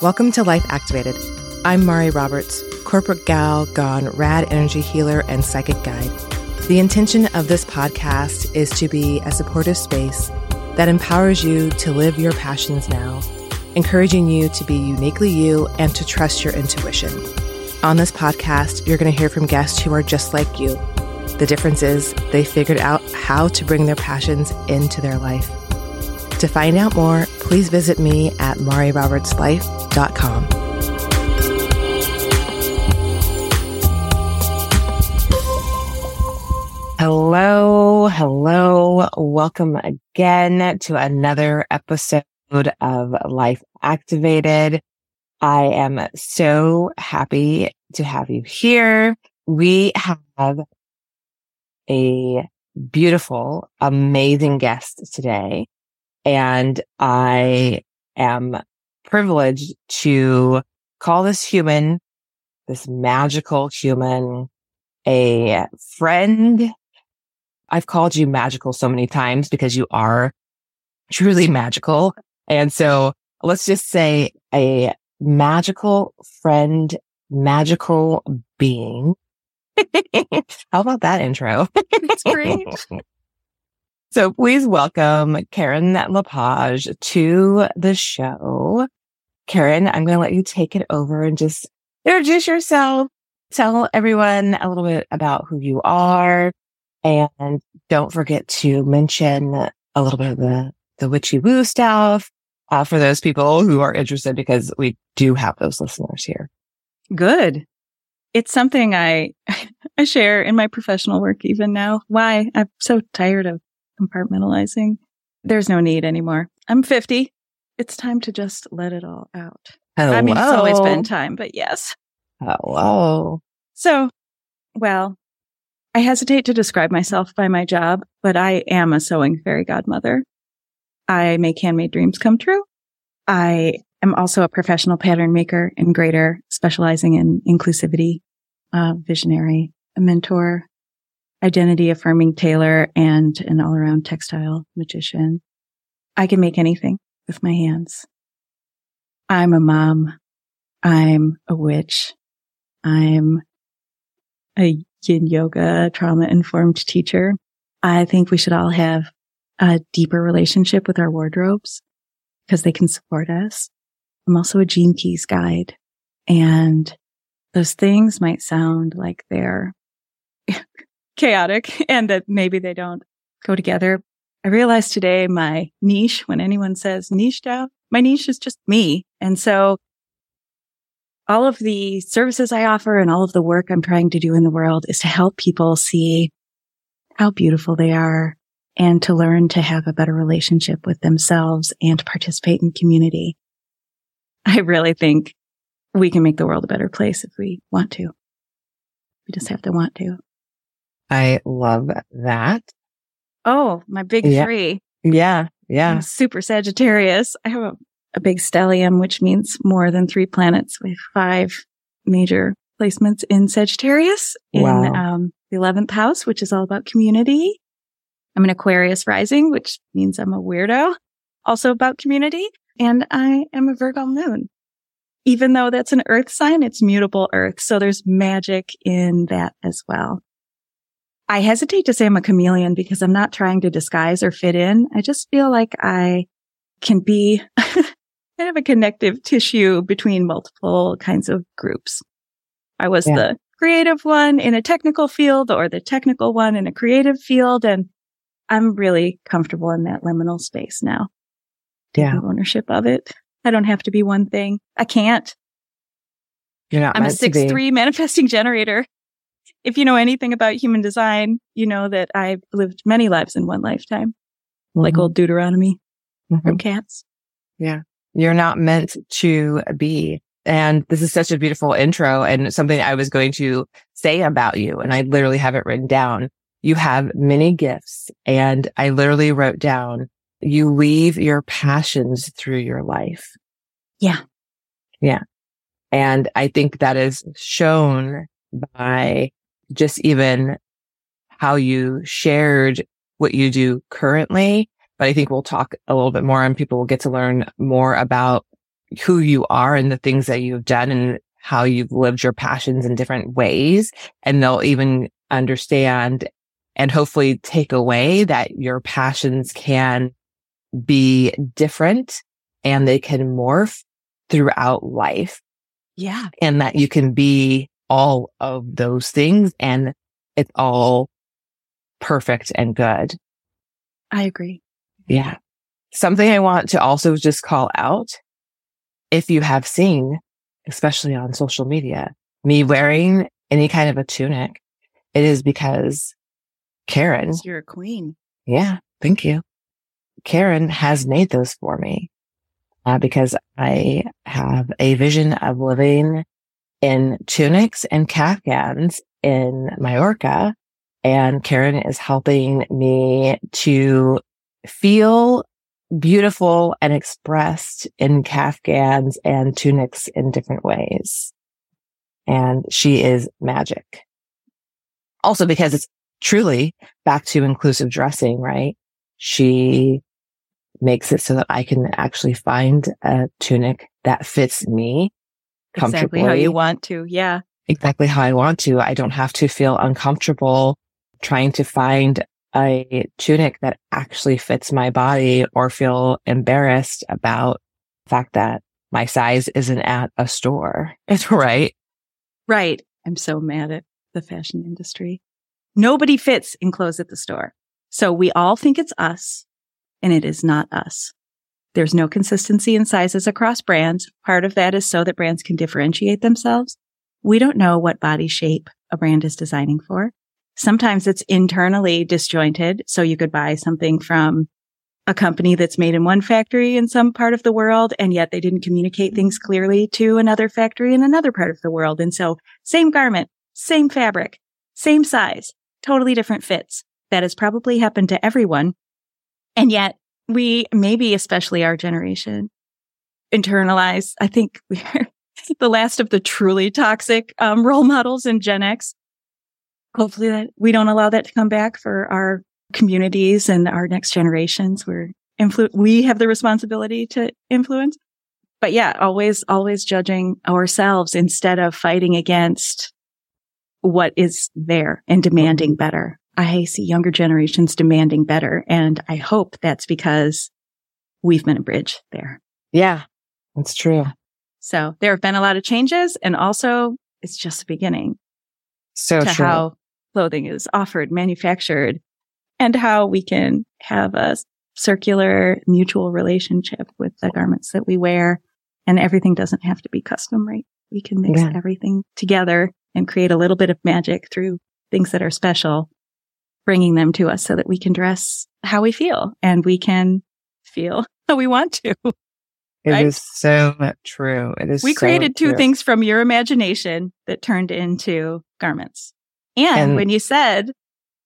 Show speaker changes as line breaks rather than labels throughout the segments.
Welcome to Life Activated. I'm Mari Roberts, corporate gal gone rad energy healer and psychic guide. The intention of this podcast is to be a supportive space that empowers you to live your passions now, encouraging you to be uniquely you and to trust your intuition. On this podcast, you're going to hear from guests who are just like you. The difference is they figured out how to bring their passions into their life. To find out more, please visit me at marirobertslife.com. Hello, hello. Welcome again to another episode of Life Activated. I am so happy to have you here. We have a beautiful, amazing guest today. And I am privileged to call this human, this magical human, a friend. I've called you magical so many times because you are truly magical. And so let's just say a magical friend, magical being. How about that intro?
It's great.
So please welcome Karen LePage to the show. Karen, I'm going to let you take it over and just introduce yourself. Tell everyone a little bit about who you are. And don't forget to mention a little bit of the, the witchy woo stuff uh, for those people who are interested because we do have those listeners here.
Good. It's something I, I share in my professional work even now. Why? I'm so tired of compartmentalizing. There's no need anymore. I'm 50. It's time to just let it all out.
Hello.
I mean, it's always been time, but yes.
Hello.
So, well, I hesitate to describe myself by my job, but I am a sewing fairy godmother. I make handmade dreams come true. I am also a professional pattern maker and grader, specializing in inclusivity, uh, visionary, a mentor, identity affirming tailor and an all around textile magician. I can make anything with my hands. I'm a mom. I'm a witch. I'm a yin yoga trauma informed teacher. I think we should all have a deeper relationship with our wardrobes because they can support us. I'm also a gene keys guide and those things might sound like they're chaotic and that maybe they don't go together. I realized today my niche, when anyone says niche out, my niche is just me. And so all of the services I offer and all of the work I'm trying to do in the world is to help people see how beautiful they are and to learn to have a better relationship with themselves and participate in community. I really think we can make the world a better place if we want to. We just have to want to.
I love that.
Oh, my big
Yeah.
three.
Yeah. Yeah.
I'm super Sagittarius. I have a, a big stellium, which means more than three planets with five major placements in Sagittarius in
Wow.
um, the 11th house, which is all about community. I'm an Aquarius rising, which means I'm a weirdo, also about community. And I am a Virgo moon. Even though that's an earth sign, it's mutable earth. So there's magic in that as well. I hesitate to say I'm a chameleon because I'm not trying to disguise or fit in. I just feel like I can be kind of a connective tissue between multiple kinds of groups. I was
Yeah.
the creative one in a technical field or the technical one in a creative field. And I'm really comfortable in that liminal space now.
Yeah.
Taking ownership of it. I don't have to be one thing. I can't.
You're not
I'm a six three manifesting generator. If you know anything about human design, you know that I've lived many lives in one lifetime, like
Mhm.
old Deuteronomy
Mhm.
from cats. Yeah.
You're not meant to be. And this is such a beautiful intro and something I was going to say about you. And I literally have it written down. You have many gifts. And I literally wrote down, you weave your passions through your life.
Yeah.
Yeah. And I think that is shown by just even how you shared what you do currently. But I think we'll talk a little bit more and people will get to learn more about who you are and the things that you've done and how you've lived your passions in different ways. And they'll even understand and hopefully take away that your passions can be different and they can morph throughout life.
Yeah.
And that you can be all of those things and it's all perfect and good.
I agree.
Yeah. Something I want to also just call out. If you have seen, especially on social media, me wearing any kind of a tunic, it is because Karen.
You're a queen.
Yeah. Thank you. Karen has made those for me uh, because I have a vision of living in tunics and kaftans in Mallorca. And Karen is helping me to feel beautiful and expressed in kaftans and tunics in different ways. And she is magic. Also because it's truly back to inclusive dressing, right? She makes it so that I can actually find a tunic that fits me
Exactly how you want to. Yeah.
Exactly how I want to. I don't have to feel uncomfortable trying to find a tunic that actually fits my body or feel embarrassed about the fact that my size isn't at a store. It's right.
Right. I'm so mad at the fashion industry. Nobody fits in clothes at the store. So we all think it's us and it is not us. There's no consistency in sizes across brands. Part of that is so that brands can differentiate themselves. We don't know what body shape a brand is designing for. Sometimes it's internally disjointed. So you could buy something from a company that's made in one factory in some part of the world, and yet they didn't communicate things clearly to another factory in another part of the world. And so same garment, same fabric, same size, totally different fits. That has probably happened to everyone. And yet we, maybe especially our generation, internalize, I think we're the last of the truly toxic um, role models in Gen X. Hopefully that we don't allow that to come back for our communities and our next generations. We're influ- we have the responsibility to influence. But yeah, always, always judging ourselves instead of fighting against what is there and demanding better. I see younger generations demanding better. And I hope that's because we've been a bridge there.
Yeah, that's true.
So there have been a lot of changes and also it's just the beginning.
So
to
true.
how clothing is offered, manufactured and how we can have a circular mutual relationship with the garments that we wear and everything doesn't have to be custom, right? We can mix
Yeah.
everything together and create a little bit of magic through things that are special, bringing them to us so that we can dress how we feel and we can feel how we want to.
It
right?
is so true. It is
We
so
created two
true.
things from your imagination that turned into garments. And,
And-
when you said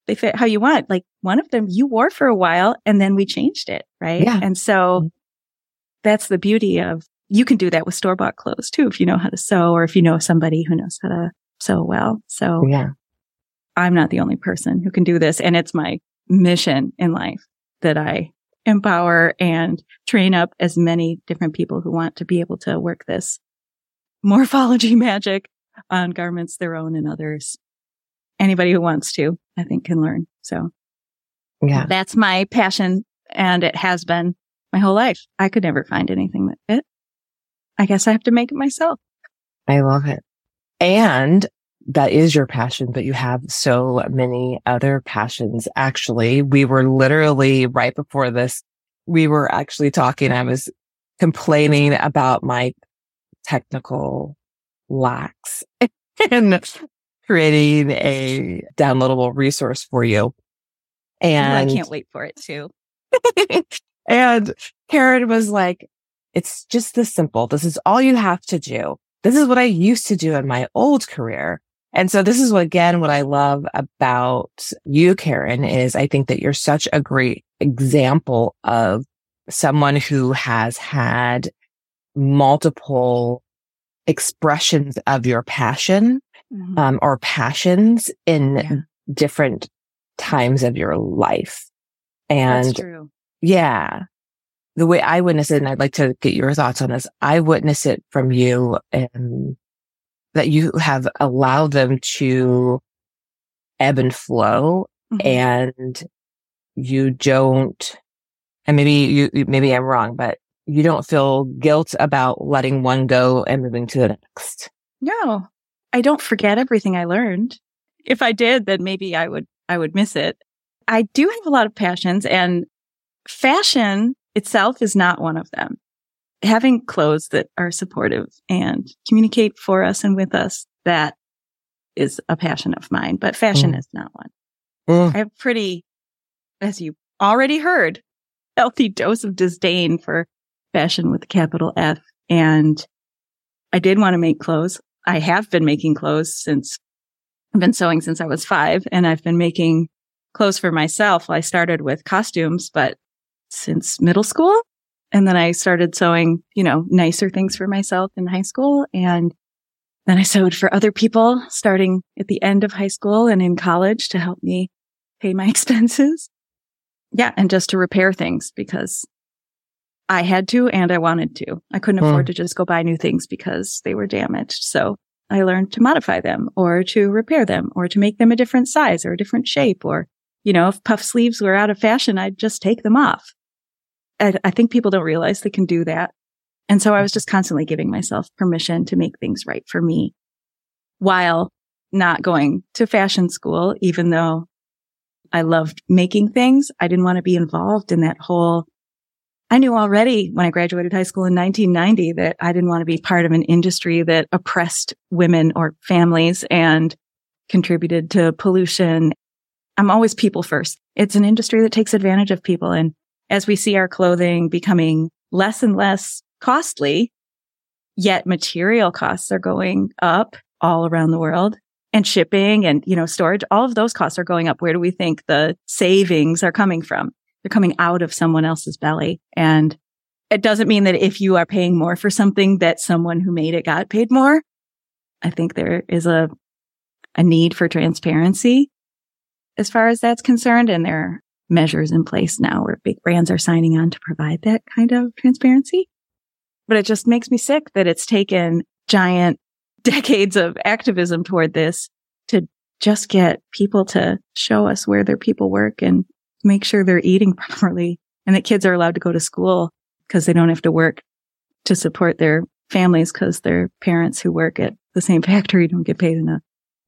they fit how you want, like one of them you wore for a while and then we changed it, right?
Yeah.
And so mm-hmm. that's the beauty of you can do that with store bought clothes too if you know how to sew or if you know somebody who knows how to sew well. So
Yeah.
I'm not the only person who can do this. And it's my mission in life that I empower and train up as many different people who want to be able to work this morphology magic on garments, their own and others. Anybody who wants to, I think can learn. So
Yeah.
that's my passion. And it has been my whole life. I could never find anything that fit. I guess I have to make it myself.
I love it. And that is your passion, but you have so many other passions. Actually, we were literally right before this, we were actually talking. I was complaining about my technical lacks and creating a downloadable resource for you. And
I can't wait for it too.
and Karen was like, it's just this simple. This is all you have to do. This is what I used to do in my old career. And so this is what, again, what I love about you, Karen, is I think that you're such a great example of someone who has had multiple expressions of your passion,
Mhm.
um, or passions in
Yeah.
different times of your life. And
That's true.
yeah. the way I witness it, and I'd like to get your thoughts on this. I witness it from you and that you have allowed them to ebb and flow mm-hmm. and you don't, and maybe you, maybe I'm wrong, but you don't feel guilt about letting one go and moving to the next.
No, I don't forget everything I learned. If I did, then maybe I would, I would miss it. I do have a lot of passions and fashion itself is not one of them. Having clothes that are supportive and communicate for us and with us, that is a passion of mine, but fashion mm. is not one. Mm. I have pretty, as you already heard, healthy dose of disdain for fashion with a capital F. And I did want to make clothes. I have been making clothes since I've been sewing since I was five and I've been making clothes for myself. I started with costumes, but since middle school. And then I started sewing, you know, nicer things for myself in high school. And then I sewed for other people starting at the end of high school and in college to help me pay my expenses. Yeah. And just to repair things because I had to and I wanted to. I couldn't hmm. afford to just go buy new things because they were damaged. So I learned to modify them or to repair them or to make them a different size or a different shape. Or, you know, if puff sleeves were out of fashion, I'd just take them off. I, I think people don't realize they can do that. And so I was just constantly giving myself permission to make things right for me while not going to fashion school, even though I loved making things. I didn't want to be involved in that whole. I knew already when I graduated high school in 1990 that I didn't want to be part of an industry that oppressed women or families and contributed to pollution. I'm always people first. It's an industry that takes advantage of people. And as we see our clothing becoming less and less costly, yet material costs are going up all around the world and shipping and, you know, storage, all of those costs are going up. Where do we think the savings are coming from? They're coming out of someone else's belly. And it doesn't mean that if you are paying more for something that someone who made it got paid more. I think there is a, a need for transparency as far as that's concerned. And there measures in place now where big brands are signing on to provide that kind of transparency. But it just makes me sick that it's taken giant decades of activism toward this to just get people to show us where their people work and make sure they're eating properly and that kids are allowed to go to school because they don't have to work to support their families because their parents who work at the same factory don't get paid enough.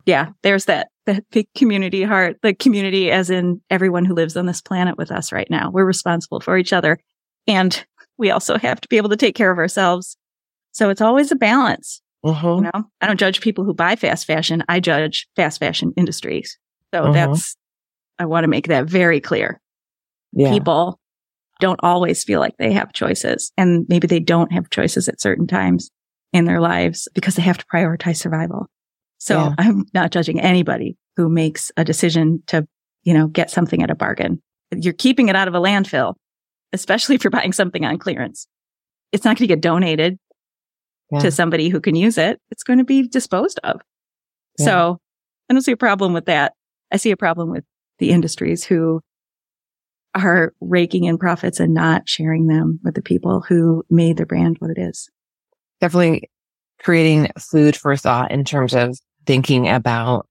Yeah, there's that that big community heart, the community as in everyone who lives on this planet with us right now. We're responsible for each other. And we also have to be able to take care of ourselves. So it's always a balance. Uh-huh. You know, I don't judge people who buy fast fashion. I judge fast fashion industries. So uh-huh. that's, I want to make that very clear. Yeah. People don't always feel like they have choices and maybe they don't have choices at certain times in their lives because they have to prioritize survival. So yeah. I'm not judging anybody who makes a decision to, you know, get something at a bargain. You're keeping it out of a landfill, especially if you're buying something on clearance. It's not going to get donated yeah. to somebody who can use it. It's going to be disposed of. Yeah. So I don't see a problem with that. I see a problem with the industries who are raking in profits and not sharing them with the people who made their brand what it is.
Definitely creating food for thought in terms of thinking about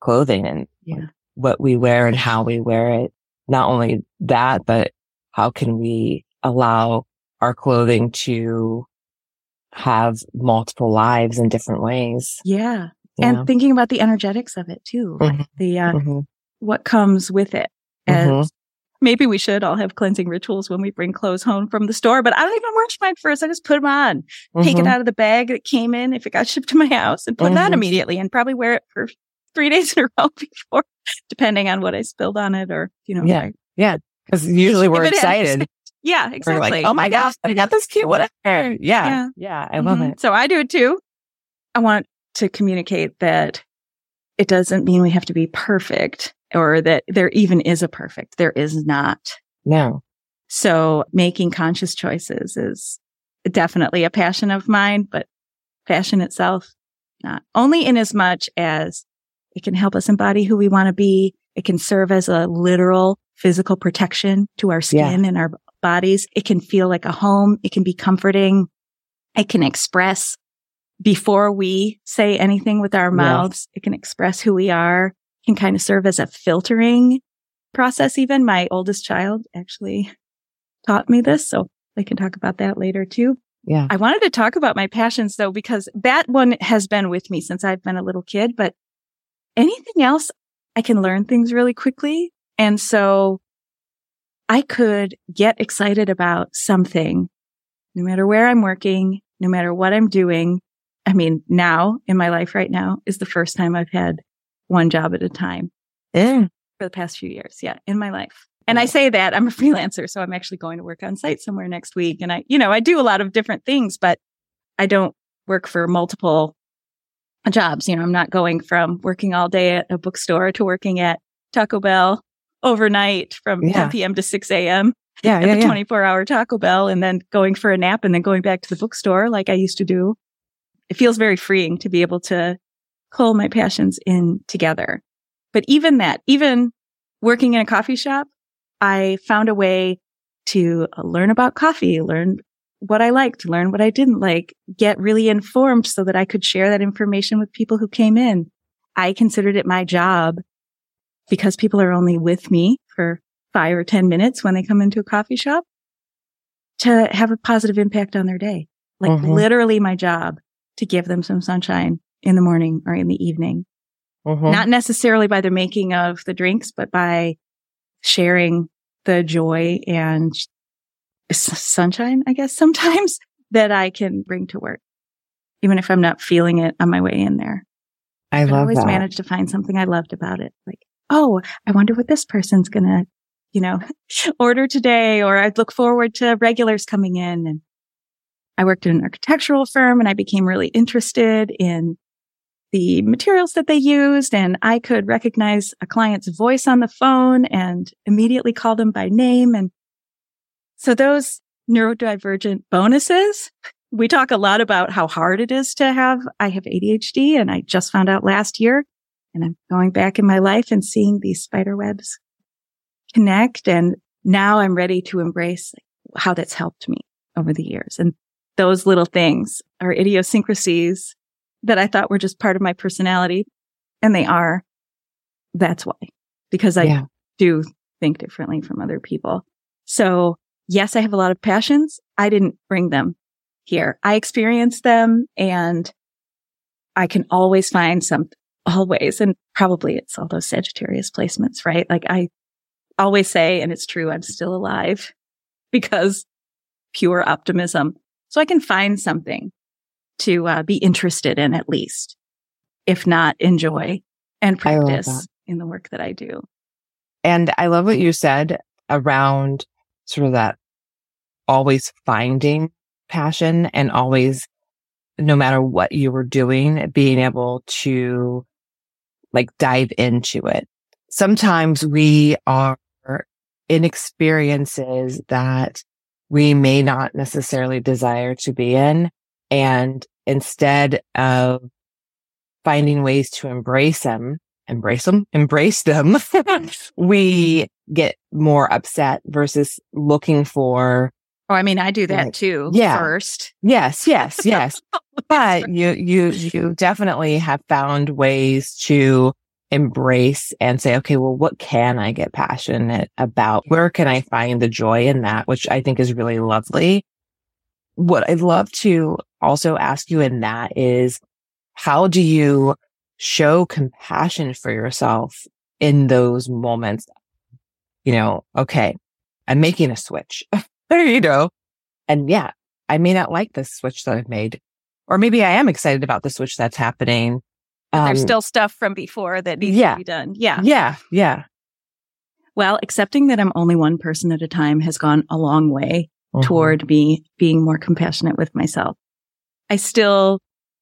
clothing and yeah. what we wear and how we wear it. Not only that, but how can we allow our clothing to have multiple lives in different ways?
Yeah. And know? thinking about the energetics of it too. Mm-hmm. The, uh, mm-hmm. what comes with it as mm-hmm. Maybe we should all have cleansing rituals when we bring clothes home from the store, but I don't even wash mine first. I just put them on, mm-hmm. take it mm-hmm. out of the bag that came in if it got shipped to my house and put mm-hmm. it on immediately and probably wear it for three days in a row before, depending on what I spilled on it or, you know.
Yeah. yeah. Cause usually we're excited.
yeah, exactly. We're
like, oh my gosh, I got this cute whatever. Yeah. Yeah. yeah I love mm-hmm. it.
So I do it too. I want to communicate that it doesn't mean we have to be perfect or that there even is a perfect. There is not.
No.
So making conscious choices is definitely a passion of mine, but fashion itself, not only in as much as it can help us embody who we want to be. It can serve as a literal physical protection to our skin yeah. and our bodies. It can feel like a home. It can be comforting. It can express before we say anything with our mouths. Yes. It can express who we are, can kind of serve as a filtering process. Even my oldest child actually taught me this. So I can talk about that later too.
Yeah.
I wanted to talk about my passions though, because that one has been with me since I've been a little kid, but anything else, I can learn things really quickly. And so I could get excited about something no matter where I'm working, no matter what I'm doing. I mean, now in my life right now is the first time I've had one job at a time.
Yeah.
For the past few years. Yeah. In my life. And I say that I'm a freelancer. So I'm actually going to work on site somewhere next week. And I, you know, I do a lot of different things, but I don't work for multiple jobs. You know, I'm not going from working all day at a bookstore to working at Taco Bell overnight from yeah. 10 p.m. to 6 a.m.
Yeah,
at
yeah,
the 24 hour Taco Bell and then going for a nap and then going back to the bookstore like I used to do. It feels very freeing to be able to pull my passions in together. But even that, even working in a coffee shop, I found a way to learn about coffee, learn what I liked, learn what I didn't like, get really informed so that I could share that information with people who came in. I considered it my job because people are only with me for five or 10 minutes when they come into a coffee shop to have a positive impact on their day. Like mm-hmm. literally my job to give them some sunshine in the morning or in the evening. Mm-hmm. Not necessarily by the making of the drinks, but by sharing the joy and sunshine, I guess, sometimes that I can bring to work, even if I'm not feeling it on my way in there.
I love I
always
that.
managed to find something I loved about it. Like, oh, I wonder what this person's going to, you know, order today, or I'd look forward to regulars coming in. And I worked in an architectural firm and I became really interested in the materials that they used and I could recognize a client's voice on the phone and immediately call them by name. And so those neurodivergent bonuses, we talk a lot about how hard it is to have, I have ADHD and I just found out last year and I'm going back in my life and seeing these spider webs connect. And now I'm ready to embrace how that's helped me over the years. And those little things are idiosyncrasies that I thought were just part of my personality. And they are. That's why, because I yeah. do think differently from other people. So yes, I have a lot of passions. I didn't bring them here. I experienced them and I can always find some, always. And probably it's all those Sagittarius placements, right? Like I always say, and it's true, I'm still alive because pure optimism. So I can find something to uh, be interested in at least, if not enjoy and practice in the work that I do.
And I love what you said around sort of that always finding passion and always, no matter what you were doing, being able to like dive into it. Sometimes we are in experiences that we may not necessarily desire to be in. And instead of finding ways to embrace them, embrace them, embrace them, we get more upset versus looking for.
Oh, I mean, I do that too.
Yeah.
First.
Yes, yes, yes. but you, you, you definitely have found ways to embrace and say, okay, well, what can I get passionate about? Where can I find the joy in that? Which I think is really lovely what I'd love to also ask you in that is how do you show compassion for yourself in those moments? You know, okay, I'm making a switch, you know, and yeah, I may not like this switch that I've made, or maybe I am excited about the switch that's happening.
Um, There's still stuff from before that needs yeah, to be done. Yeah.
Yeah. Yeah.
Well, accepting that I'm only one person at a time has gone a long way mm-hmm. toward me being more compassionate with myself. I still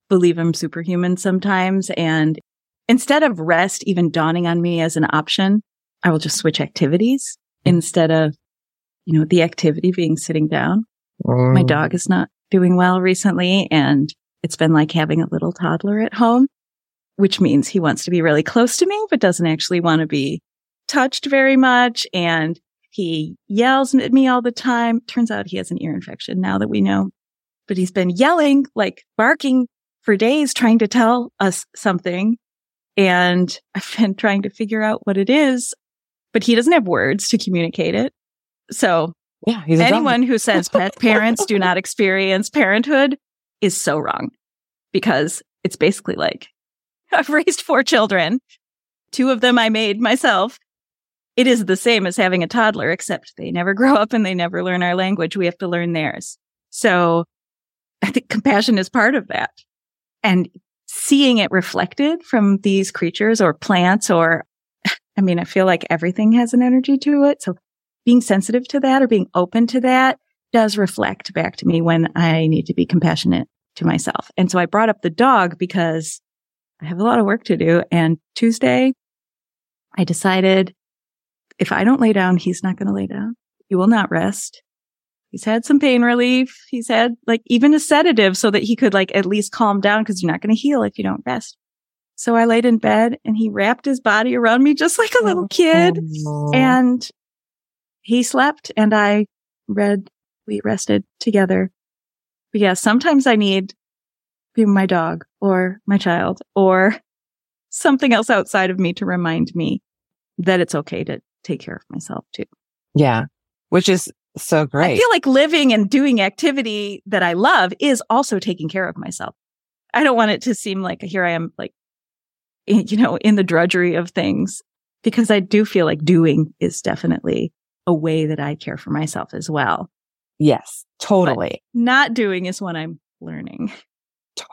believe I'm superhuman sometimes. And instead of rest even dawning on me as an option, I will just switch activities instead of, you know, the activity being sitting down. Mm. My dog is not doing well recently and it's been like having a little toddler at home, which means he wants to be really close to me, but doesn't actually want to be touched very much. And He yells at me all the time. Turns out he has an ear infection now that we know, but he's been yelling, like barking for days, trying to tell us something. And I've been trying to figure out what it is, but he doesn't have words to communicate it. So
yeah,
anyone who says pet parents do not experience parenthood is so wrong because it's basically like I've raised four children. Two of them I made myself. It is the same as having a toddler, except they never grow up and they never learn our language. We have to learn theirs. So I think compassion is part of that. And seeing it reflected from these creatures or plants or, I mean, I feel like everything has an energy to it. So being sensitive to that or being open to that does reflect back to me when I need to be compassionate to myself. And so I brought up the dog because I have a lot of work to do. And Tuesday, I decided if I don't lay down, he's not going to lay down. He will not rest. He's had some pain relief. He's had like even a sedative so that he could like at least calm down because you're not going to heal if you don't rest. So I laid in bed and he wrapped his body around me just like a little oh, kid and he slept and I read, we rested together. But yeah, sometimes I need my dog or my child or something else outside of me to remind me that it's okay to take care of myself too.
Yeah. Which is so great.
I feel like living and doing activity that I love is also taking care of myself. I don't want it to seem like here I am, like, you know, in the drudgery of things because I do feel like doing is definitely a way that I care for myself as well.
Yes, totally.
But not doing is what I'm learning.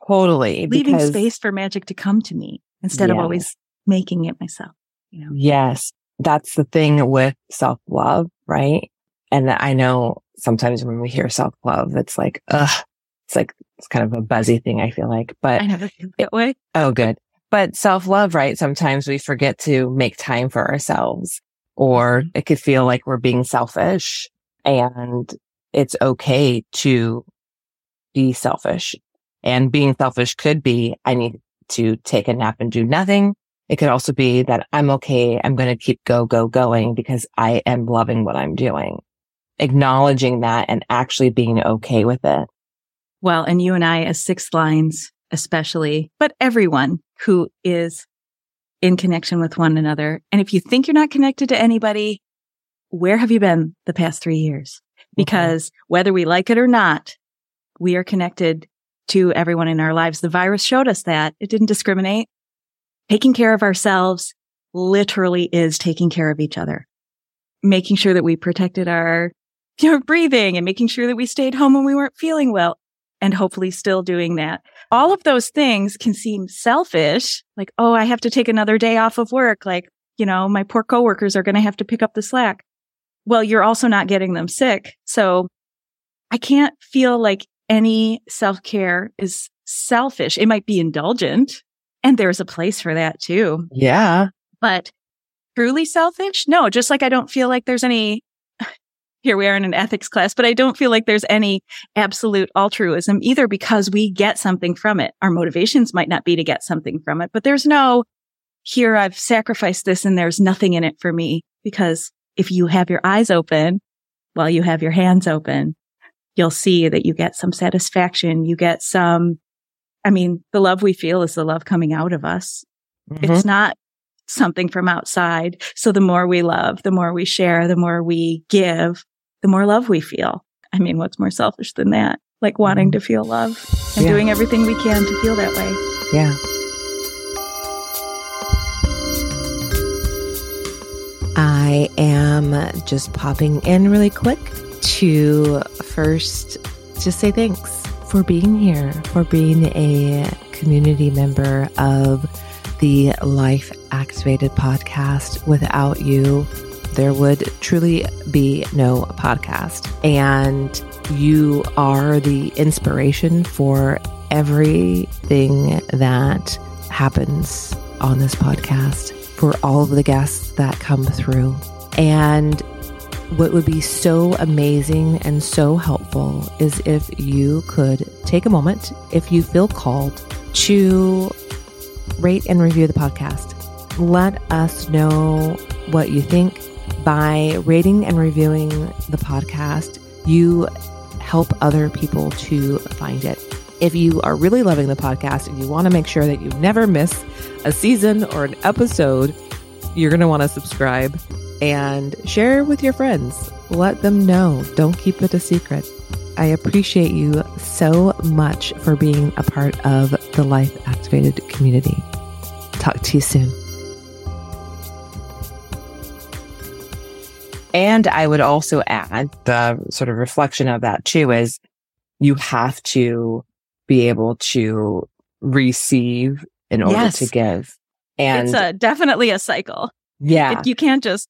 Totally.
Leaving space for magic to come to me instead yes. of always making it myself. You know?
Yes. That's the thing with self love, right? And I know sometimes when we hear self love, it's like, ugh, it's like, it's kind of a buzzy thing. I feel like, but
I never feel that way.
Oh, good. But self love, right? Sometimes we forget to make time for ourselves or mm-hmm. it could feel like we're being selfish and it's okay to be selfish and being selfish could be, I need to take a nap and do nothing. It could also be that I'm okay. I'm going to keep go, go, going because I am loving what I'm doing acknowledging that and actually being okay with it.
Well, and you and I as six lines, especially, but everyone who is in connection with one another. And if you think you're not connected to anybody, where have you been the past three years? Mm-hmm. Because okay. whether we like it or not, we are connected to everyone in our lives. The virus showed us that it didn't discriminate. Taking care of ourselves literally is taking care of each other, making sure that we protected our you know, breathing and making sure that we stayed home when we weren't feeling well and hopefully still doing that. All of those things can seem selfish. Like, oh, I have to take another day off of work. Like, you know, my poor coworkers are going to have to pick up the slack. Well, you're also not getting them sick. So I can't feel like any self care is selfish. It might be indulgent and there's a place for that too.
Yeah.
But truly selfish? No, just like I don't feel like there's any here we are in an ethics class, but I don't feel like there's any absolute altruism either because we get something from it. Our motivations might not be to get something from it, but there's no here I've sacrificed this and there's nothing in it for me because if you have your eyes open while you have your hands open, you'll see that you get some satisfaction. You get some, I mean, the love we feel is the love coming out of us. Mm-hmm. It's not something from outside. So the more we love, the more we share, the more we give, the more love we feel. I mean, what's more selfish than that? Like wanting mm-hmm. to feel love and yeah. doing everything we can to feel that way.
Yeah. I am just popping in really quick to first just say thanks for being here, for being a community member of the Life Activated podcast. Without you, there would truly be no podcast. And you are the inspiration for everything that happens on this podcast, for all of the guests that come through. And what would be so amazing and so helpful is if you could take a moment, if you feel called, to rate and review the podcast. Let us know what you think by rating and reviewing the podcast, you help other people to find it. If you are really loving the podcast and you want to make sure that you never miss a season or an episode, you're going to want to subscribe and share with your friends. Let them know. Don't keep it a secret. I appreciate you so much for being a part of the Life Activated community. Talk to you soon. And I would also add the sort of reflection of that too is you have to be able to receive in order
Yes.
to give. And
it's a, definitely a cycle.
yeah,
It- you can't just,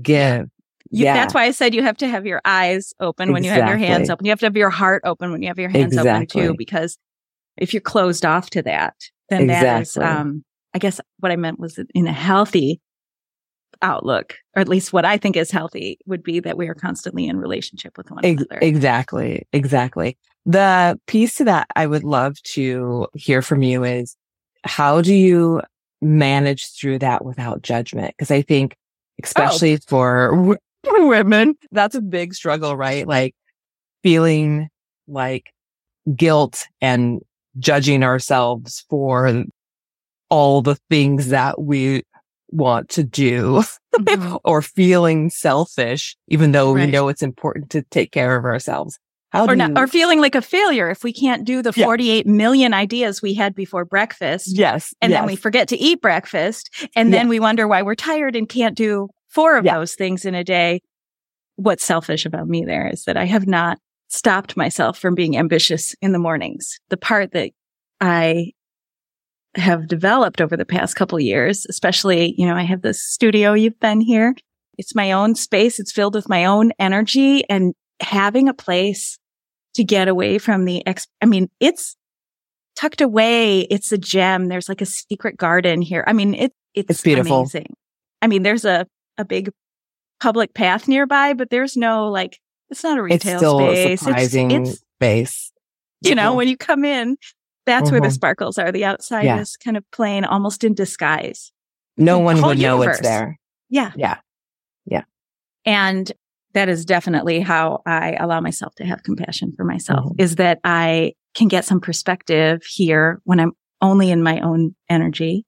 give.
you,
yeah.
that's why I said you have to have your eyes open when you have your hands open. You have to have your heart open when you have your hands open too, because if you're closed off to that, then that is, um, I guess what I meant was in a healthy outlook, or at least what I think is healthy would be that we are constantly in relationship with one
Ex-
another.
exactly. Exactly. The piece to that I would love to hear from you is how do you manage through that without judgment? Because I think, especially for w- women, that's a big struggle, right? Like feeling like guilt and judging ourselves for all the things that we want to do
Mhm.
or feeling selfish, even though we know it's important to take care of ourselves. How
or not,
you-
or feeling like a failure if we can't do the. 48 million ideas we had before breakfast.
yes,
and
yes,
then we forget to eat breakfast and then we wonder why we're tired and can't do four of those things in a day. What's selfish about me there is that i have not stopped myself from being ambitious in the mornings. The part that i have developed over the past couple years especially you know i have this studio you've been here. It's my own space. It's filled with my own energy and having a place to get away from the ex i mean it's tucked away. It's a gem. There's like a secret garden here. I mean, it, it's,
It's beautiful.
amazing. I mean, there's a, a big public path nearby, but there's no like, it's not a
it's
retail
still a
space.
surprising
It's, it's,
space.
you know,
Mhm.
when you come in, that's where the
Mhm.
sparkles are. The outside
Yeah.
is kind of plain, almost in disguise.
no one would know
universe.
it's there.
Yeah.
Yeah. Yeah.
And that is definitely how I allow myself to have compassion for myself
Mhm.
is that I can get some perspective here when I'm only in my own energy,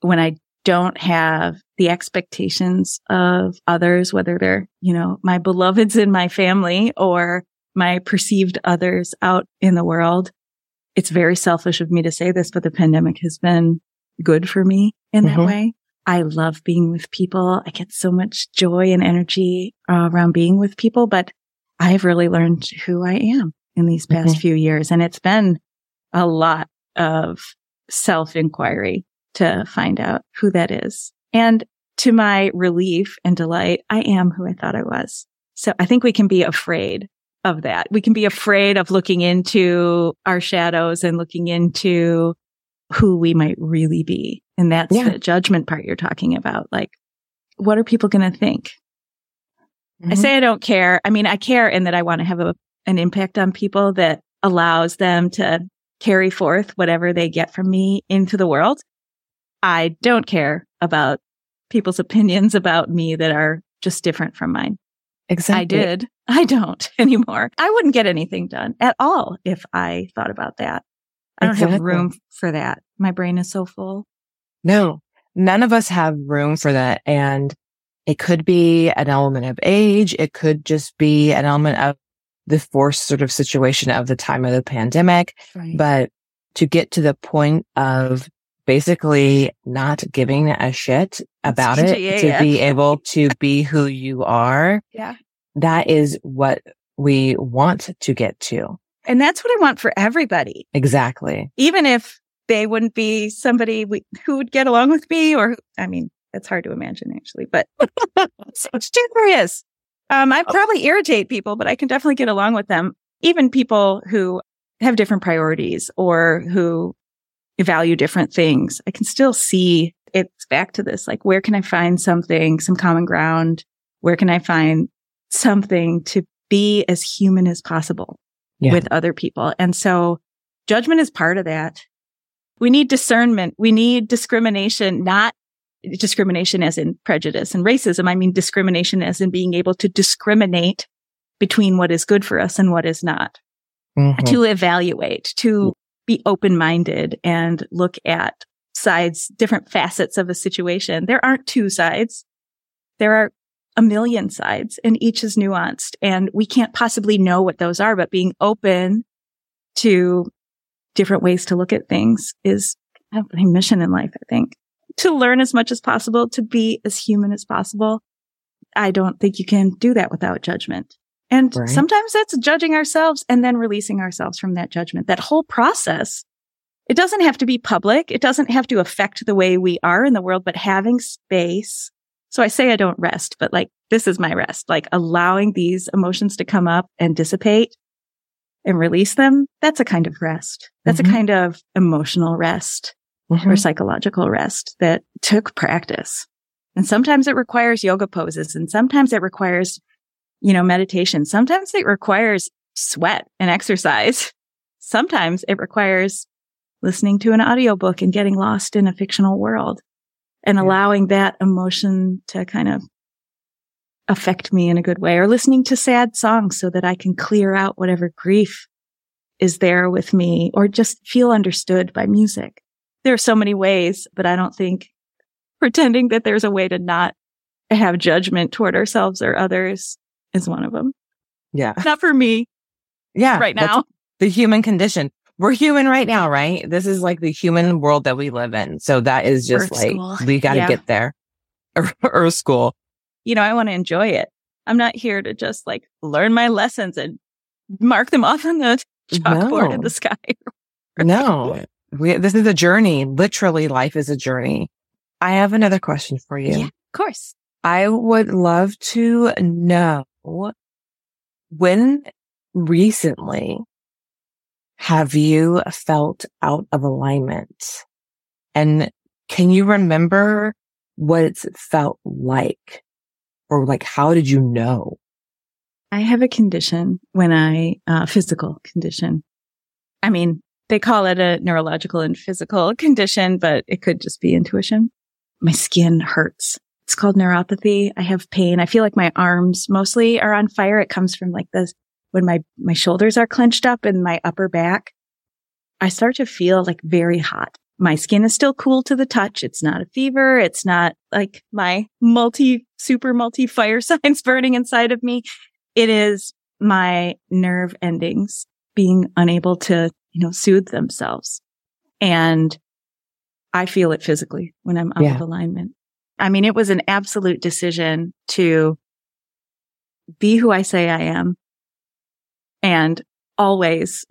when I don't have the expectations of others, whether they're, you know, my beloveds in my family or my perceived others out in the world. It's very selfish of me to say this, but the pandemic has been good for me in that
Mhm.
way. I love being with people. I get so much joy and energy uh, around being with people, but I've really learned who I am in these past
Mhm.
few years. And it's been a lot of self inquiry to find out who that is. And to my relief and delight, I am who I thought I was. So I think we can be afraid of that. We can be afraid of looking into our shadows and looking into who we might really be. And that's
Yeah.
the judgment part you're talking about. Like, what are people going to think? I
Mhm.
say I don't care. I mean, I care in that I want to have a, an impact on people that allows them to carry forth whatever they get from me into the world. I don't care about people's opinions about me that are just different from mine.
exactly.
I did. I don't anymore. I wouldn't get anything done at all if I thought about that. I don't have room for that. My brain is so full.
No, none of us have room for that. And it could be an element of age. It could just be an element of the forced sort of situation of the time of the pandemic.
Right.
But to get to the point of basically not giving a shit about it, to be able to be who you are,
yeah.
that is what we want to get to.
And that's what I want for everybody.
Exactly.
even if they wouldn't be somebody we, who would get along with me or i mean that's hard to imagine actually but it's just curious. Um i probably irritate people but i can definitely get along with them. Even people who have different priorities or who value different things i can still see it's back to this like where can i find something some common ground? Where can i find something to be as human as possible
Yeah.
with other people and so judgment is part of that we need discernment. We need discrimination, not discrimination as in prejudice and racism. I mean discrimination as in being able to discriminate between what is good for us and what is not. Mm-hmm. To evaluate, to be open minded and look at sides, different facets of a situation. There aren't two sides. There are a million sides and each is nuanced and we can't possibly know what those are, but being open to different ways to look at things is my mission in life, I think. To learn as much as possible, to be as human as possible. I don't think you can do that without judgment. And right. sometimes that's judging ourselves and then releasing ourselves from that judgment. That whole process, it doesn't have to be public. It doesn't have to affect the way we are in the world, but having space. So I say I don't rest, but like this is my rest, like allowing these emotions to come up and dissipate and release them. That's a kind of rest. That's mm-hmm. a kind of emotional rest mm-hmm. or psychological rest that took practice. And sometimes it requires yoga poses and sometimes it requires you know, meditation. Sometimes it requires sweat and exercise. Sometimes it requires listening to an audiobook and getting lost in a fictional world and yeah. allowing that emotion to kind of affect me in a good way or listening to sad songs so that I can clear out whatever grief is there with me or just feel understood by music. There are so many ways, but I don't think pretending that there's a way to not have judgment toward ourselves or others is one of them.
Yeah.
Not for me.
Yeah.
Right now.
The human condition. We're human right now, right? This is like the human world that we live in. So that is just Earth like, school. we got to yeah. get there. Earth school.
You know, I want to enjoy it. I'm not here to just like learn my lessons and mark them off on the chalkboard no. in the sky.
no, we, this is a journey. Literally, life is a journey. I have another question for you. Yeah, of
course.
I would love to know when recently have you felt out of alignment? And can you remember what it's felt like? Or like, how did you know?
I have a condition when I, uh, physical condition. I mean, they call it a neurological and physical condition, but it could just be intuition. My skin hurts it's called neuropathy. I have pain. I feel like my arms mostly are on fire. It comes from like this when my, my shoulders are clenched up and my upper back. I start to feel like very hot. My skin is still cool to the touch. It's not a fever. It's not like my multi, super multi fire signs burning inside of me. It is my nerve endings being unable to, you know, soothe themselves. And I feel it physically when I'm out yeah. of alignment. I mean, it was an absolute decision to be who I say I am and always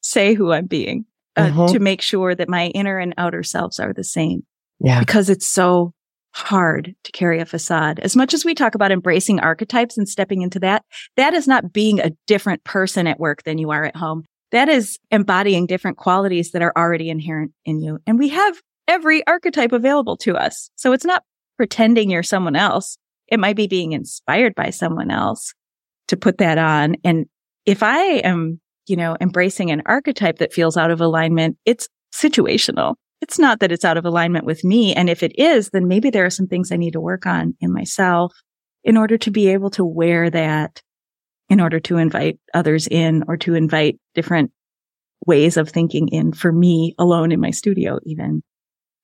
say who I'm being uh, mm-hmm. to make sure that my inner and outer selves are the same.
Yeah.
Because it's so hard to carry a facade. As much as we talk about embracing archetypes and stepping into that, that is not being a different person at work than you are at home. That is embodying different qualities that are already inherent in you. And we have every archetype available to us. So it's not pretending you're someone else. It might be being inspired by someone else to put that on. And if I am, you know, embracing an archetype that feels out of alignment, it's situational. It's not that it's out of alignment with me. And if it is, then maybe there are some things I need to work on in myself in order to be able to wear that in order to invite others in or to invite different ways of thinking in for me alone in my studio, even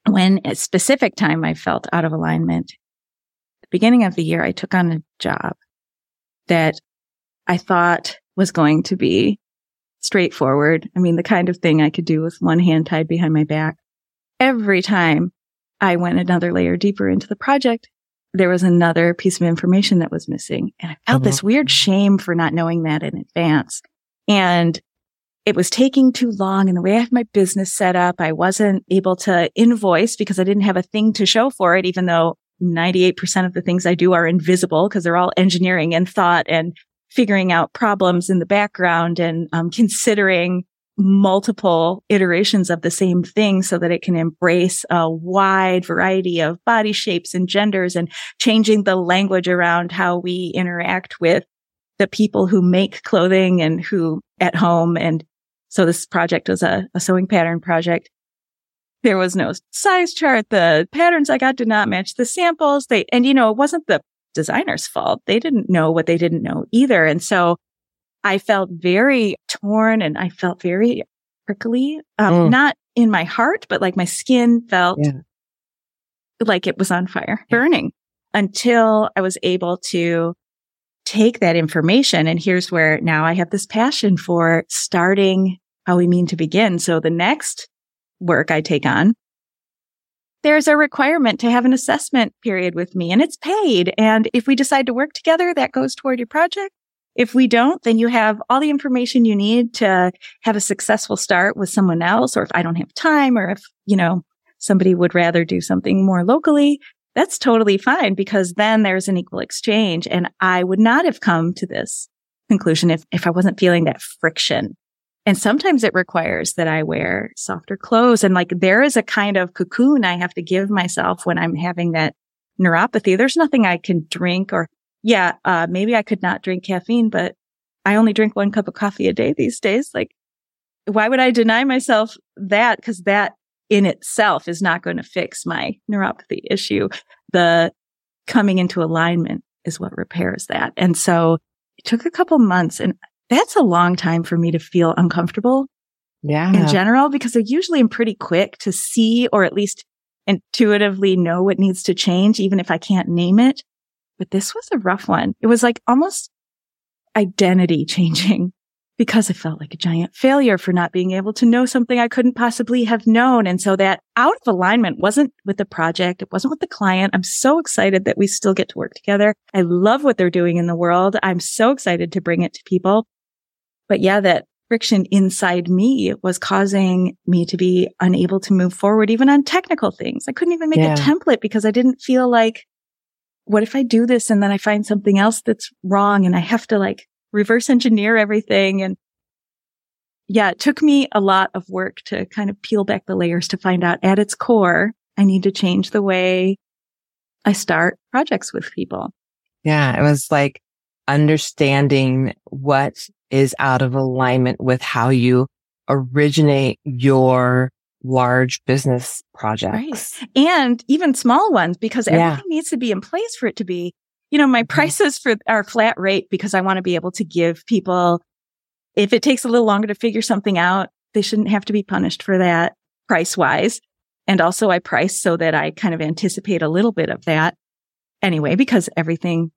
when a specific time I felt out of alignment, the beginning of the year, I took on a job that I thought was going to be straightforward. I mean, the kind of thing I could do with one hand tied behind my back. Every time I went another layer deeper into the project, there was another piece of information that was missing. And I felt mm-hmm. this weird shame for not knowing that in advance. And it was taking too long and the way I have my business set up, I wasn't able to invoice because I didn't have a thing to show for it, even though 98% of the things I do are invisible because they're all engineering and thought and figuring out problems in the background and um, considering multiple iterations of the same thing so that it can embrace a wide variety of body shapes and genders and changing the language around how we interact with the people who make clothing and who at home and so this project was a, a sewing pattern project. There was no size chart. The patterns I got did not match the samples. They, and you know, it wasn't the designer's fault. They didn't know what they didn't know either. And so I felt very torn and I felt very prickly, um, mm. not in my heart, but like my skin felt yeah. like it was on fire, yeah. burning until I was able to take that information. And here's where now I have this passion for starting how we mean to begin. So the next work I take on, there's a requirement to have an assessment period with me and it's paid. And if we decide to work together, that goes toward your project. If we don't, then you have all the information you need to have a successful start with someone else. Or if I don't have time or if, you know, somebody would rather do something more locally, that's totally fine because then there's an equal exchange. And I would not have come to this conclusion if, if I wasn't feeling that friction. And sometimes it requires that I wear softer clothes. And like there is a kind of cocoon I have to give myself when I'm having that neuropathy. There's nothing I can drink or yeah, uh, maybe I could not drink caffeine, but I only drink one cup of coffee a day these days. Like, why would I deny myself that? Cause that in itself is not going to fix my neuropathy issue. The coming into alignment is what repairs that. And so it took a couple months and that's a long time for me to feel uncomfortable.
Yeah.
In general, because I usually am pretty quick to see or at least intuitively know what needs to change, even if I can't name it but this was a rough one. It was like almost identity changing because I felt like a giant failure for not being able to know something I couldn't possibly have known. And so that out of alignment wasn't with the project. It wasn't with the client. I'm so excited that we still get to work together. I love what they're doing in the world. I'm so excited to bring it to people. But yeah, that friction inside me was causing me to be unable to move forward, even on technical things. I couldn't even make yeah. a template because I didn't feel like what if I do this and then I find something else that's wrong and I have to like reverse engineer everything? And yeah, it took me a lot of work to kind of peel back the layers to find out at its core, I need to change the way I start projects with people.
Yeah. It was like understanding what is out of alignment with how you originate your large business projects.
Right. And even small ones because everything yeah. needs to be in place for it to be, you know, my mm-hmm. prices for our flat rate because I want to be able to give people, if it takes a little longer to figure something out, they shouldn't have to be punished for that price wise. And also I price so that I kind of anticipate a little bit of that anyway, because everything,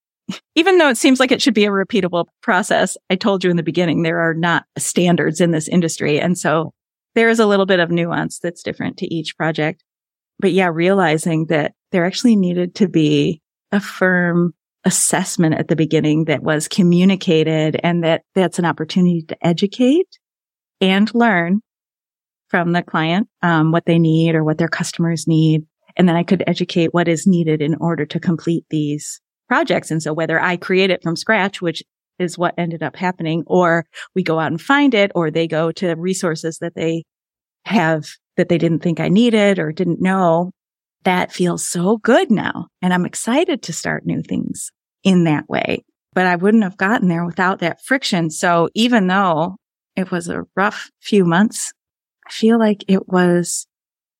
even though it seems like it should be a repeatable process, I told you in the beginning, there are not standards in this industry. And so there is a little bit of nuance that's different to each project. But yeah, realizing that there actually needed to be a firm assessment at the beginning that was communicated and that that's an opportunity to educate and learn from the client, um, what they need or what their customers need. And then I could educate what is needed in order to complete these projects. And so whether I create it from scratch, which is what ended up happening, or we go out and find it, or they go to resources that they have that they didn't think I needed or didn't know. That feels so good now. And I'm excited to start new things in that way. But I wouldn't have gotten there without that friction. So even though it was a rough few months, I feel like it was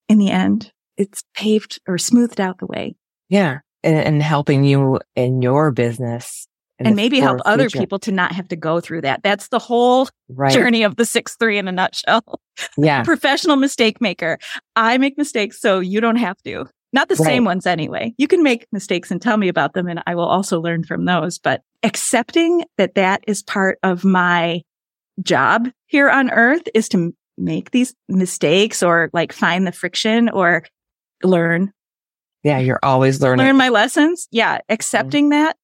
in the end, it's paved or smoothed out the way.
Yeah. And, and helping you in your business
and maybe help other people to not have to go through that. That's the whole right. journey of the six three in a nutshell.
Yeah.
Professional mistake maker. I make mistakes so you don't have to. Not the right. same ones anyway. You can make mistakes and tell me about them and I will also learn from those, but accepting that that is part of my job here on earth is to make these mistakes or like find the friction or learn.
Yeah. You're always learning.
Learn my lessons. Yeah. Accepting mm-hmm. that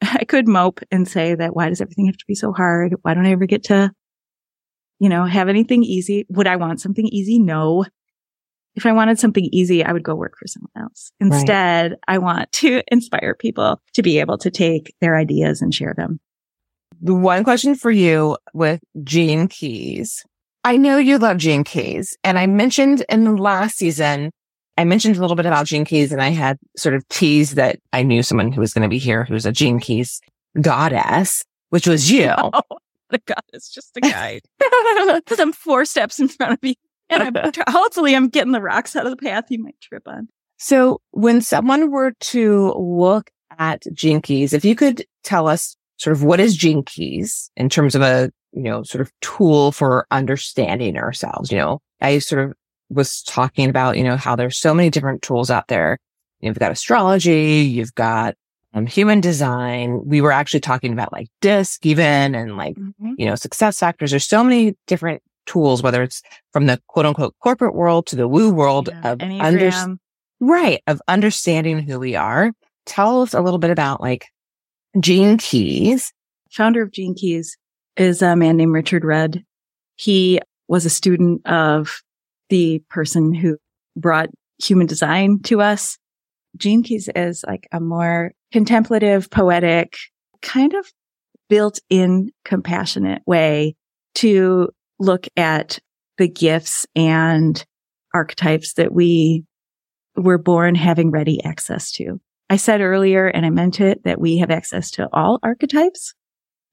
I could mope and say that why does everything have to be so hard? Why don't I ever get to, you know, have anything easy? Would I want something easy? No. If I wanted something easy, I would go work for someone else. Instead, right. I want to inspire people to be able to take their ideas and share them.
The one question for you with Gene Keys. I know you love Gene Keys and I mentioned in the last season I mentioned a little bit about Gene Keys and I had sort of teased that I knew someone who was going to be here who's a Gene Keys goddess, which was you.
Oh, the goddess, just a guide. Because I'm four steps in front of you. and I'm, hopefully I'm getting the rocks out of the path you might trip on.
So when someone were to look at Gene Keys, if you could tell us sort of what is Gene Keys in terms of a, you know, sort of tool for understanding ourselves, you know, I sort of was talking about, you know, how there's so many different tools out there. You've got astrology, you've got um, human design. We were actually talking about like DISC even and like, mm-hmm. you know, success factors. There's so many different tools, whether it's from the quote unquote corporate world to the woo world yeah, of under- right. Of understanding who we are. Tell us a little bit about like Gene Keys.
Founder of Gene Keys is a man named Richard Rudd. He was a student of the person who brought human design to us. Gene Keys is like a more contemplative, poetic, kind of built in compassionate way to look at the gifts and archetypes that we were born having ready access to. I said earlier, and I meant it, that we have access to all archetypes.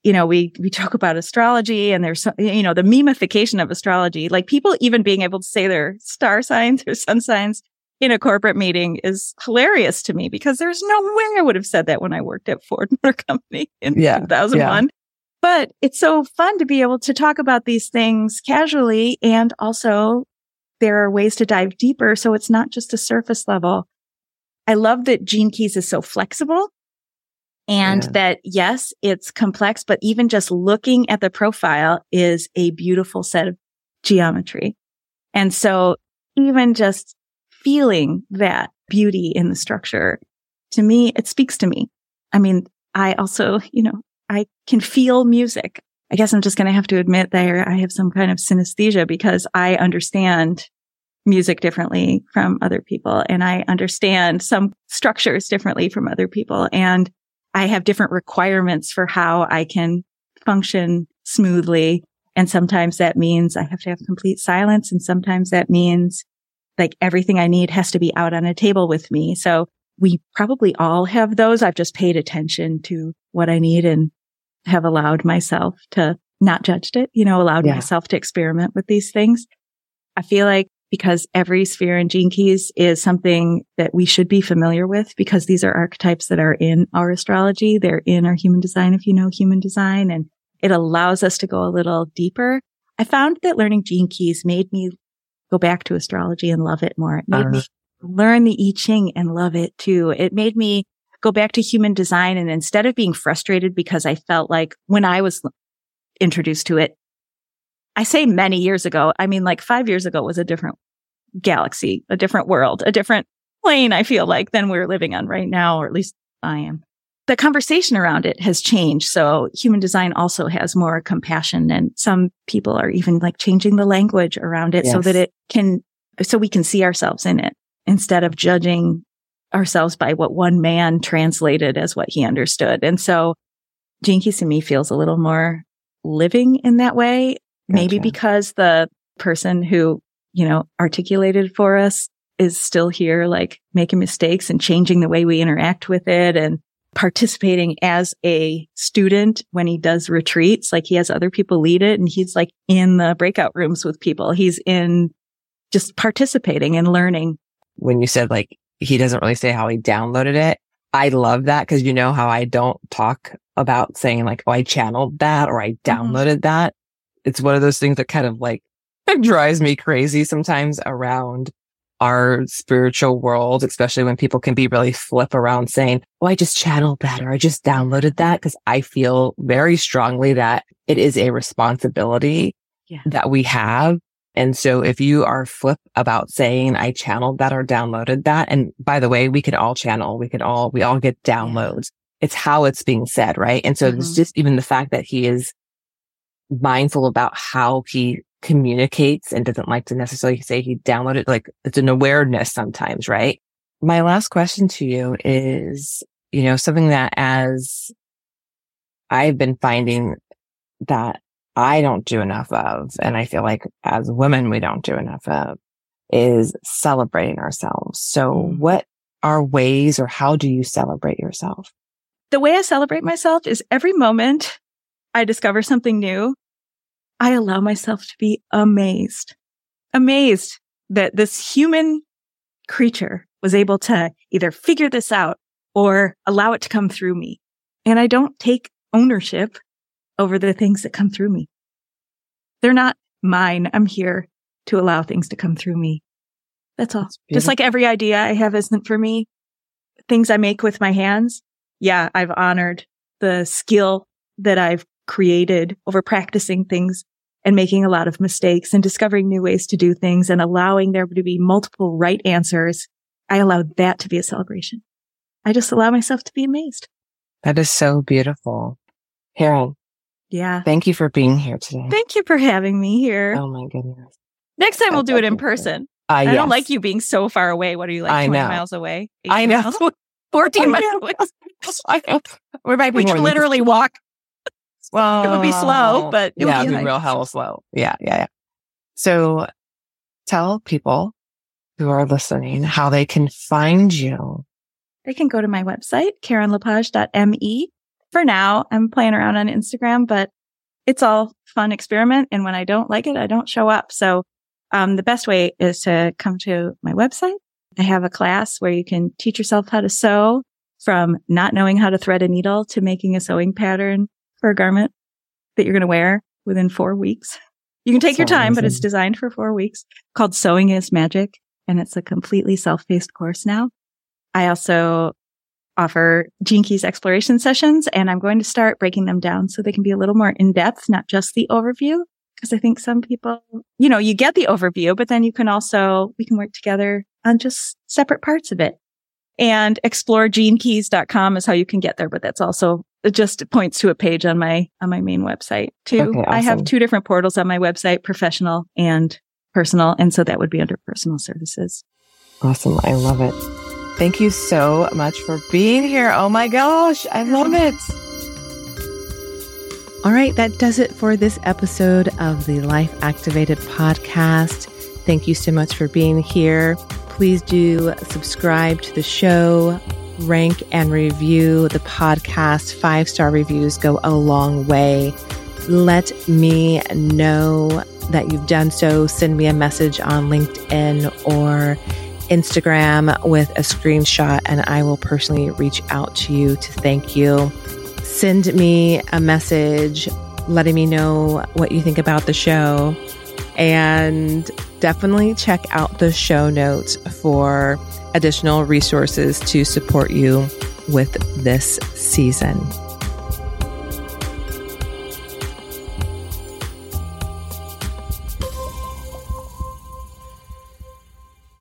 You know, we, we talk about astrology and there's, you know, the memification of astrology, like people even being able to say their star signs or sun signs in a corporate meeting is hilarious to me because there's no way I would have said that when I worked at Ford Motor Company in yeah, 2001. Yeah. But it's so fun to be able to talk about these things casually. And also there are ways to dive deeper. So it's not just a surface level. I love that Gene Keys is so flexible and yeah. that yes, it's complex, but even just looking at the profile is a beautiful set of geometry. And so even just feeling that beauty in the structure, to me, it speaks to me. I mean, I also, you know, I can feel music. I guess I'm just going to have to admit that I have some kind of synesthesia because I understand music differently from other people and I understand some structures differently from other people. And I have different requirements for how I can function smoothly. And sometimes that means I have to have complete silence. And sometimes that means like everything I need has to be out on a table with me. So we probably all have those. I've just paid attention to what I need and have allowed myself to not judged it, you know, allowed yeah. myself to experiment with these things. I feel like because every sphere in Gene Keys is something that we should be familiar with because these are archetypes that are in our astrology. They're in our human design, if you know human design, and it allows us to go a little deeper. I found that learning Gene Keys made me go back to astrology and love it more. It made uh-huh. me learn the I Ching and love it too. It made me go back to human design. And instead of being frustrated because I felt like when I was introduced to it, I say many years ago, I mean, like five years ago was a different galaxy, a different world, a different plane, I feel like, than we're living on right now, or at least I am. The conversation around it has changed. So human design also has more compassion and some people are even like changing the language around it yes. so that it can, so we can see ourselves in it instead of judging ourselves by what one man translated as what he understood. And so Keys to me feels a little more living in that way. Gotcha. Maybe because the person who, you know, articulated for us is still here, like making mistakes and changing the way we interact with it and participating as a student when he does retreats. Like he has other people lead it and he's like in the breakout rooms with people. He's in just participating and learning.
When you said like he doesn't really say how he downloaded it. I love that because you know how I don't talk about saying like, oh, I channeled that or I mm-hmm. downloaded mm-hmm. that. It's one of those things that kind of like drives me crazy sometimes around our spiritual world, especially when people can be really flip around saying, Oh, I just channeled that or I just downloaded that. Cause I feel very strongly that it is a responsibility yeah. that we have and so if you are flip about saying I channeled that or downloaded that, and by the way, we could all channel, we could all, we all get downloads. It's how it's being said, right? And so mm-hmm. it's just even the fact that he is mindful about how he communicates and doesn't like to necessarily say he downloaded, like it's an awareness sometimes, right? My last question to you is, you know, something that as I've been finding that I don't do enough of, and I feel like as women, we don't do enough of is celebrating ourselves. So mm. what are ways or how do you celebrate yourself?
The way I celebrate myself is every moment I discover something new, I allow myself to be amazed. amazed that this human creature was able to either figure this out or allow it to come through me. And I don't take ownership over the things that come through me. They're not mine. I'm here to allow things to come through me. That's all. Just like every idea I have isn't for me. Things I make with my hands. Yeah, I've honored the skill that I've created over practicing things and making a lot of mistakes and discovering new ways to do things and allowing there to be multiple right answers. I allow that to be a celebration. I just allow myself to be amazed.
That is so beautiful. Karen.
Yeah.
Thank you for being here today.
Thank you for having me here.
Oh my goodness.
Next time we'll do it in person.
Uh,
I
yes.
don't like you being so far away. What are you like?
I
20
know.
miles away?
I know.
miles 14
I
miles away.
We might be
We can literally walk.
Well,
It would be slow, but it would
yeah,
be
it'd be real hell slow. Yeah, yeah, yeah. So tell people who are listening how they can find you.
They can go to my website, karenlepage.me. For now, I'm playing around on Instagram, but it's all fun experiment. And when I don't like it, I don't show up. So, um, the best way is to come to my website. I have a class where you can teach yourself how to sew from not knowing how to thread a needle to making a sewing pattern for a garment that you're going to wear within four weeks. You can take your time, but it's designed for four weeks called Sewing is Magic. And it's a completely self-paced course now. I also offer Gene Keys exploration sessions and I'm going to start breaking them down so they can be a little more in depth, not just the overview. Cause I think some people, you know, you get the overview, but then you can also, we can work together on just separate parts of it. And exploregenekeys.com is how you can get there, but that's also it just points to a page on my, on my main website too.
Okay,
I have two different portals on my website, professional and personal. And so that would be under personal services.
Awesome. I love it. Thank you so much for being here. Oh my gosh. I love it. All right. That does it for this episode of the Life Activated podcast. Thank you so much for being here. Please do subscribe to the show, rank and review the podcast. Five star reviews go a long way. Let me know that you've done so. Send me a message on LinkedIn or Instagram with a screenshot, and I will personally reach out to you to thank you. Send me a message letting me know what you think about the show. And definitely check out the show notes for additional resources to support you with this season.